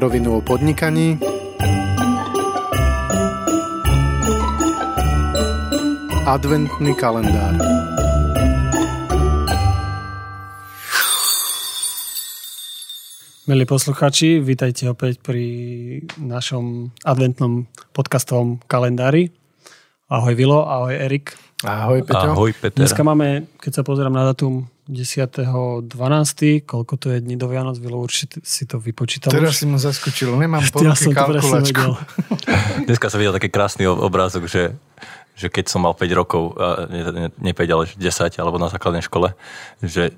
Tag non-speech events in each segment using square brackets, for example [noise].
Rovinu o podnikaní Adventný kalendár Milí posluchači, vítajte opäť pri našom adventnom podcastovom kalendári. Ahoj Vilo, ahoj Erik. Ahoj Peťo. Ahoj Peter. Dneska máme, keď sa pozerám na datum 10.12., koľko to je dní do Vianoc, Vilo určite si to vypočítal. Teraz si ma zaskočil, nemám po [laughs] Ja som kalkulačku. [laughs] Dneska som videl taký krásny ob- obrázok, že, že keď som mal 5 rokov, nie, nie 5, ale 10, alebo na základnej škole, že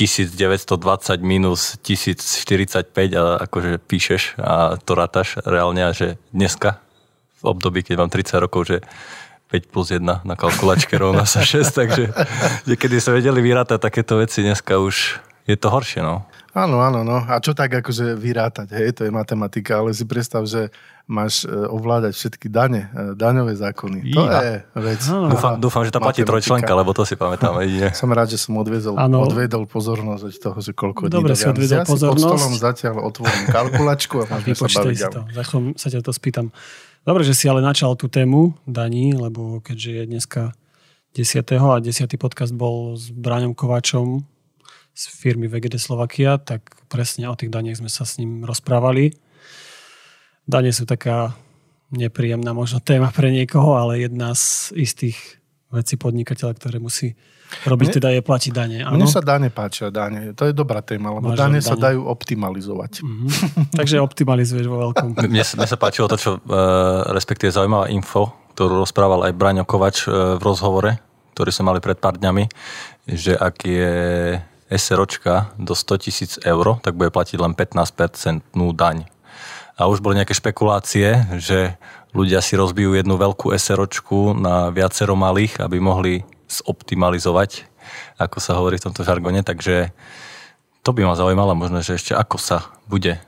1920 minus 1045 a akože píšeš a to rátaš reálne a že dneska v období, keď mám 30 rokov, že 5 plus 1 na kalkulačke rovná sa 6, takže že kedy sa vedeli vyrátať takéto veci, dneska už je to horšie, no. Áno, áno, no. A čo tak akože vyrátať, hej, to je matematika, ale si predstav, že máš e, ovládať všetky dane, e, daňové zákony. To Ja. je vec. Áno. Dúfam, dúfam že tam platí trojčlenka, lebo to si pamätám jedine. Som rád, že som odviedol, Áno. odviedol pozornosť od toho, že koľko dní Dobre do si Vianoc. odviedol ja si pod pozornosť. stolom zatiaľ otvorím kalkulačku a môžeme sa baviť si to. Za chvíľu sa ťa to spýtam. Dobre, že si ale načal tú tému daní, lebo keďže je dneska 10. a 10. podcast bol s Braňom Kováčom z firmy VGD Slovakia, tak presne o tých daniach sme sa s ním rozprávali. Dane sú taká nepríjemná možno téma pre niekoho, ale jedna z istých vecí podnikateľa, ktoré musí robiť, Mne- teda je platiť dane. Áno? Mne sa dane páčia, dane. To je dobrá téma, lebo Máš dane rád sa dane. dajú optimalizovať. Mhm. [laughs] Takže optimalizuješ vo veľkom. [laughs] Mne, sa- mne sa páčilo to, čo e, respektíve zaujímavá info, ktorú rozprával aj Braňo Kovač e, v rozhovore, ktorý sme mali pred pár dňami, že ak je SROčka do 100 tisíc eur, tak bude platiť len 15% daň. A už boli nejaké špekulácie, že ľudia si rozbijú jednu veľkú SROčku na viacero malých, aby mohli zoptimalizovať, ako sa hovorí v tomto žargone, takže to by ma zaujímalo možno, že ešte ako sa bude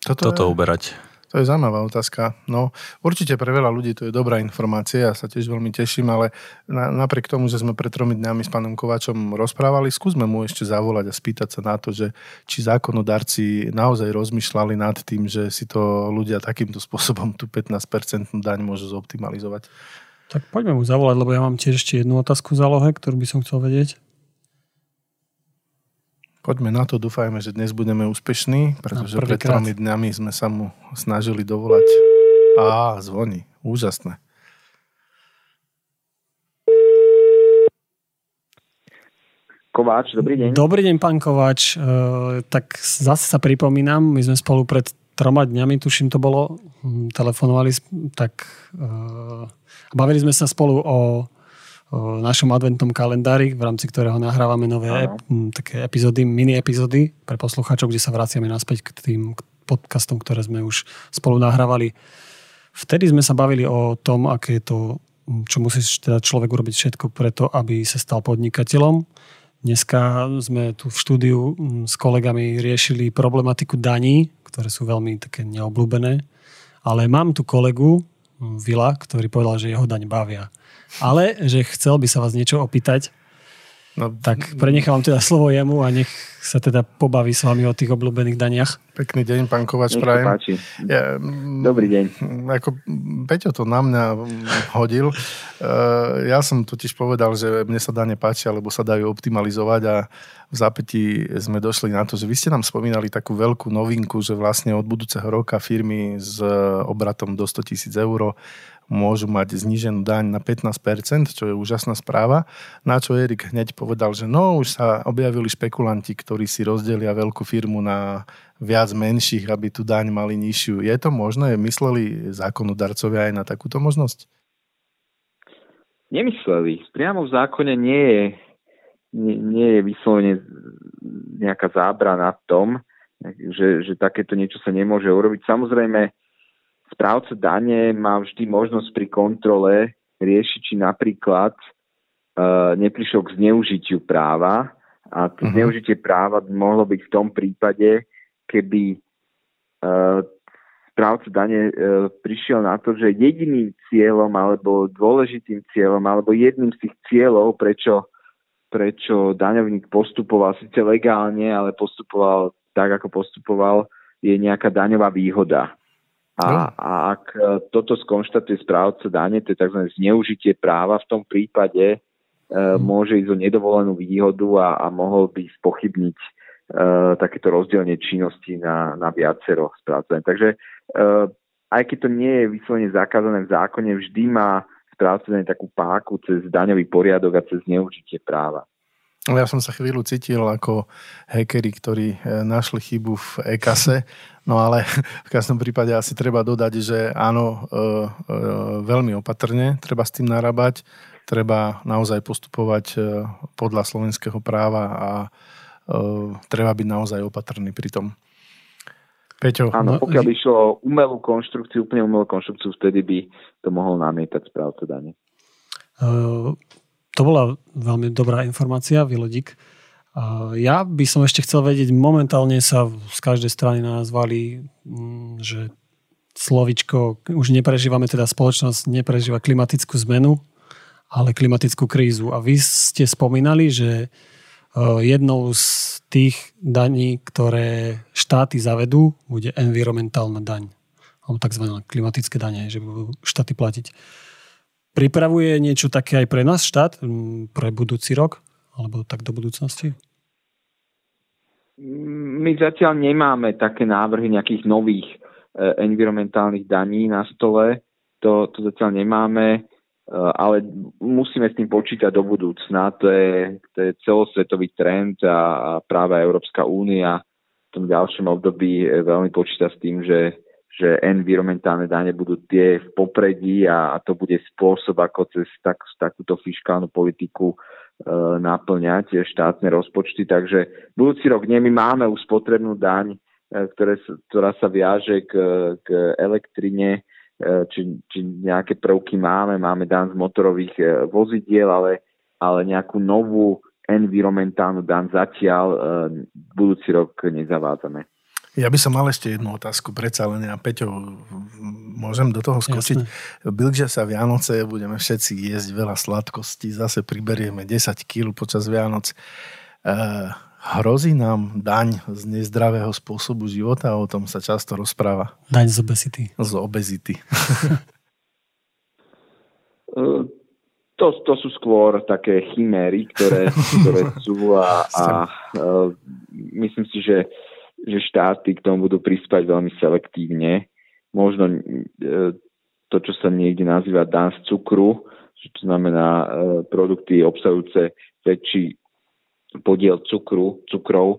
Toto, toto je, uberať. To je zaujímavá otázka. No, určite pre veľa ľudí to je dobrá informácia, ja sa tiež veľmi teším, ale na, napriek tomu, že sme pred tromi dňami s pánom Kováčom rozprávali, skúsme mu ešte zavolať a spýtať sa na to, že či zákonodarci naozaj rozmýšľali nad tým, že si to ľudia takýmto spôsobom tú 15% daň môžu zoptimalizovať. Tak poďme mu zavolať, lebo ja mám tiež ešte jednu otázku v zálohe, ktorú by som chcel vedieť. Poďme na to, dúfajme, že dnes budeme úspešní, pretože No, pred tromi dňami sme sa mu snažili dovolať. Á, zvoní. Úžasné. Kováč, dobrý deň. Dobrý deň, pán Kovač. E, tak zase sa pripomínam, my sme spolu pred troma dňami, tuším to bolo, hm, telefonovali, tak e, bavili sme sa spolu o našom adventnom kalendári, v rámci ktorého nahrávame nové ep, hm, také epizódy, mini epizódy pre poslucháčov, kde sa vraciame naspäť k tým podcastom, ktoré sme už spolu nahrávali. Vtedy sme sa bavili o tom, aké je to, hm, čo musí teda človek urobiť všetko preto, aby sa stal podnikateľom. Dneska sme tu v štúdiu mm, s kolegami riešili problematiku daní, ktoré sú veľmi také neobľúbené. Ale mám tu kolegu, Vila, ktorý povedal, že jeho daň bavia. Ale že chcel by sa vás niečo opýtať, No, tak prenechávam teda slovo jemu a nech sa teda pobaví s vami o tých obľúbených daniach. Pekný deň, pán Kovač, prajem. páči. Ja, Dobrý deň. Ako Peťo to na mňa hodil. Uh, Ja som totiž povedal, že mne sa dane páčia, lebo sa dajú optimalizovať a v zápätí sme došli na to, že vy ste nám spomínali takú veľkú novinku, že vlastne od budúceho roka firmy s obratom do 100 tisíc eur môžu mať zníženú daň na 15%, čo je úžasná správa. Na čo Erik hneď povedal, že no, už sa objavili špekulanti, ktorí si rozdelia veľkú firmu na viac menších, aby tú daň mali nižšiu. Je to možné? Mysleli zákonodarcovia aj na takúto možnosť? Nemysleli. Priamo v zákone nie je, nie, nie je vyslovene nejaká zábrana v tom, že, že takéto niečo sa nemôže urobiť. Samozrejme, správca dane má vždy možnosť pri kontrole riešiť, či napríklad uh, neprišlo k zneužitiu práva a to Mhm. zneužitie práva by mohlo byť v tom prípade, keby uh, správca dane e, prišiel na to, že jediným cieľom alebo dôležitým cieľom alebo jedným z tých cieľov, prečo, prečo daňovník postupoval síce legálne, ale postupoval tak, ako postupoval, je nejaká daňová výhoda. A, No. a ak e, toto skonštatuje správca dane, to je tzv. zneužitie práva, v tom prípade e, môže ísť o nedovolenú výhodu a, a mohol by spochybniť e, takéto rozdelenie činnosti na, na viacero správca. Takže e, aj keď to nie je vyslovene zakázané v zákone, vždy má správca takú páku cez daňový poriadok a cez zneužitie práva. Ja som sa chvíľu cítil ako hackeri, ktorí e, našli chybu v e-kase, no ale [laughs] v každom prípade asi treba dodať, že áno, e, e, veľmi opatrne treba s tým narábať, treba naozaj postupovať e, podľa slovenského práva a e, treba byť naozaj opatrný pri tom. Peťo, Áno, No, pokiaľ by išlo o umelú konštrukciu, úplne umelú konštrukciu, vtedy by to mohol namietať správca dane. To bola veľmi dobrá informácia, Vilodík. Ja by som ešte chcel vedieť, momentálne sa z každej strany na nás valí, mm, že slovičko, už neprežívame teda spoločnosť, neprežíva klimatickú zmenu, ale klimatickú krízu. A vy ste spomínali, že uh, jednou z tých daní, ktoré štáty zavedú, bude environmentálna daň. Alebo tzv. klimatické dane, že budú štáty platiť. Pripravuje niečo také aj pre nás štát, pre budúci rok? Alebo tak do budúcnosti? My zatiaľ nemáme také návrhy nejakých nových e, environmentálnych daní na stole. To, to zatiaľ nemáme, e, ale musíme s tým počítať do budúcna. To je, to je celosvetový trend a, práve Európska únia v tom ďalšom období e, veľmi počíta s tým, že, že environmentálne dane budú tie v popredí a, a to bude spôsob, ako cez tak, takúto fiskálnu politiku e, naplňať štátne rozpočty. Takže budúci rok nie, my máme už spotrebnú daň, e, ktoré, ktorá sa viaže k, k elektrine, e, či, či nejaké prvky máme, máme daň z motorových e, vozidiel, ale, ale nejakú novú environmentálnu daň zatiaľ e, budúci rok nezavádzame. Ja by som mal ešte jednu otázku, predsa len ja, Peťo, môžem do toho skočiť? Blížia sa Vianoce, budeme všetci jesť veľa sladkostí, zase priberieme 10 kg počas Vianoc. E, hrozí nám daň z nezdravého spôsobu života, o tom sa často rozpráva, Daň z obesity. z obezity. [laughs] E, To, to sú skôr také chiméry, ktoré, ktoré sú a, a e, myslím si, že, že štáty k tomu budú prispať veľmi selektívne. Možno e, to, čo sa niekde nazýva dan z cukru, čo znamená e, produkty obsahujúce väčší podiel cukru, cukrov, e,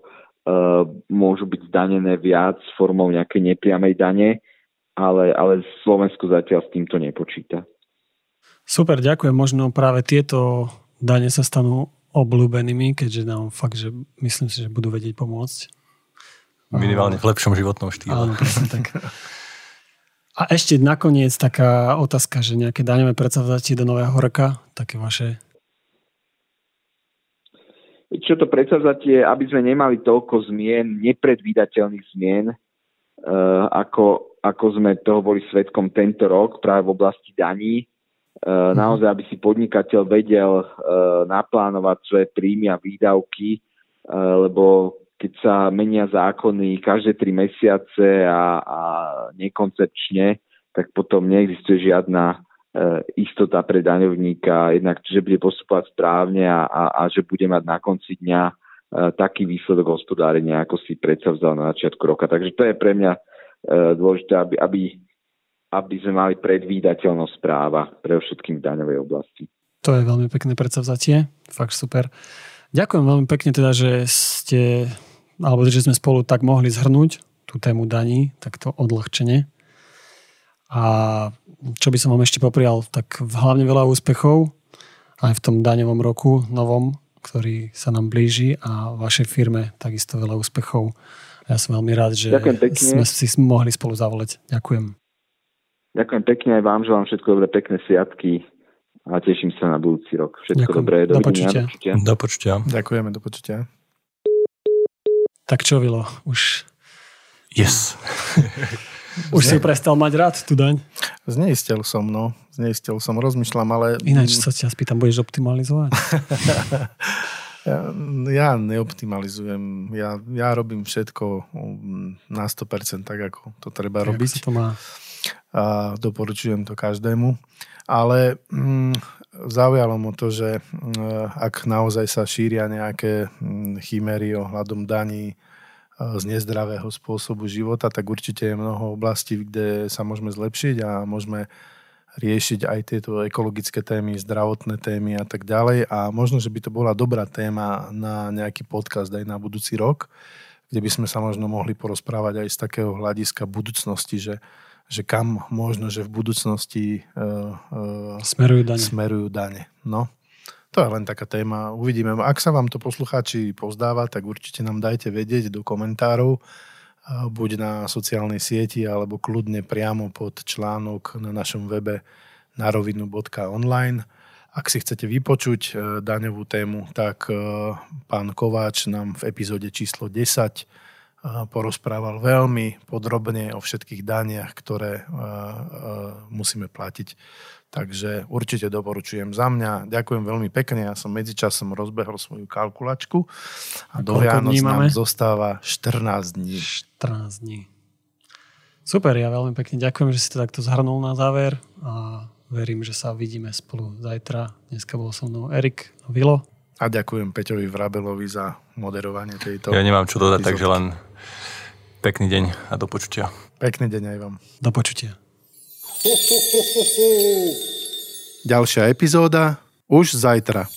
môžu byť zdanené viac formou nejakej nepriamej dane, ale, ale Slovensko zatiaľ s týmto nepočíta. Super, ďakujem. Možno práve tieto dane sa stanú obľúbenými, keďže nám fakt, že myslím si, že budú vedieť pomôcť. Minimálne v lepšom životnom štýle. Áno, presne tak. A ešte nakoniec taká otázka, že nejaké daňové predsavzatie do nového roka, také vaše. Čo to predsavzatie, aby sme nemali toľko zmien, nepredvídateľných zmien, e, ako, ako sme toho boli svetkom tento rok práve v oblasti daní. E, naozaj, aby si podnikateľ vedel e, naplánovať svoje príjmy a výdavky, lebo keď sa menia zákony každé tri mesiace a, a nekoncepčne, tak potom neexistuje žiadna e, istota pre daňovníka, jednak, že bude postupovať správne a, a, a že bude mať na konci dňa e, taký výsledok hospodárenia, ako si predsavzal na začiatku roka. Takže to je pre mňa e, dôležité, aby, aby, aby sme mali predvídateľnosť práva pre všetkým v daňovej oblasti. To je veľmi pekné predsavzatie, fakt super. Ďakujem veľmi pekne teda, že ste, alebo že sme spolu tak mohli zhrnúť tú tému daní, takto odľahčene. A čo by som vám ešte poprial, tak hlavne veľa úspechov aj v tom daňovom roku novom, ktorý sa nám blíži a vašej firme takisto veľa úspechov. Ja som veľmi rád, že sme si mohli spolu zavolať. Ďakujem. Ďakujem pekne aj vám, želám všetko dobré, pekné sviatky a teším sa na budúci rok. Všetko Ďakujem. dobré, Do počutia. Do počutia. Ďakujeme, do počutia. Tak čo, Vilo, už, Yes. [laughs] už si prestal mať rád tú daň? Zneistel som, no. Zneistel som, rozmýšľam, ale... Ináč sa ťa spýtam, budeš optimalizovať? [laughs] Ja, ja neoptimalizujem. Ja, ja robím všetko na 100% tak, ako to treba robiť. to má. A doporučujem to každému. Ale mm, zaujalo mu to, že mm, ak naozaj sa šíria nejaké mm, chimery ohľadom daní e, z nezdravého spôsobu života, tak určite je mnoho oblastí, kde sa môžeme zlepšiť a môžeme riešiť aj tieto ekologické témy, zdravotné témy a tak ďalej. A možno, že by to bola dobrá téma na nejaký podcast aj na budúci rok, kde by sme sa možno mohli porozprávať aj z takého hľadiska budúcnosti, že, že kam možno, že v budúcnosti uh, uh, smerujú dane. Smerujú dane. No. To je len taká téma. Uvidíme. Ak sa vám to poslucháči pozdáva, tak určite nám dajte vedieť do komentárov buď na sociálnej sieti, alebo kľudne priamo pod článok na našom webe narovinu.online. Ak si chcete vypočuť e, daňovú tému, tak e, pán Kováč nám v epizóde číslo 10 e, porozprával veľmi podrobne o všetkých daniach, ktoré musíme platiť. Takže určite doporučujem za mňa. Ďakujem veľmi pekne. Ja som medzičasom rozbehol svoju kalkulačku a, a do Vianoc nám zostáva 14 dní. 14 dní. Super, ja veľmi pekne ďakujem, že si to takto zhrnul na záver a verím, že sa vidíme spolu zajtra. Dneska bol so mnou Erik a Vilo. A ďakujem Peťovi Vrabelovi za moderovanie tejto... Ja nemám čo dodať, takže len pekný deň a do počutia. Pekný deň aj vám. Do počutia. Ďalšia epizóda už zajtra.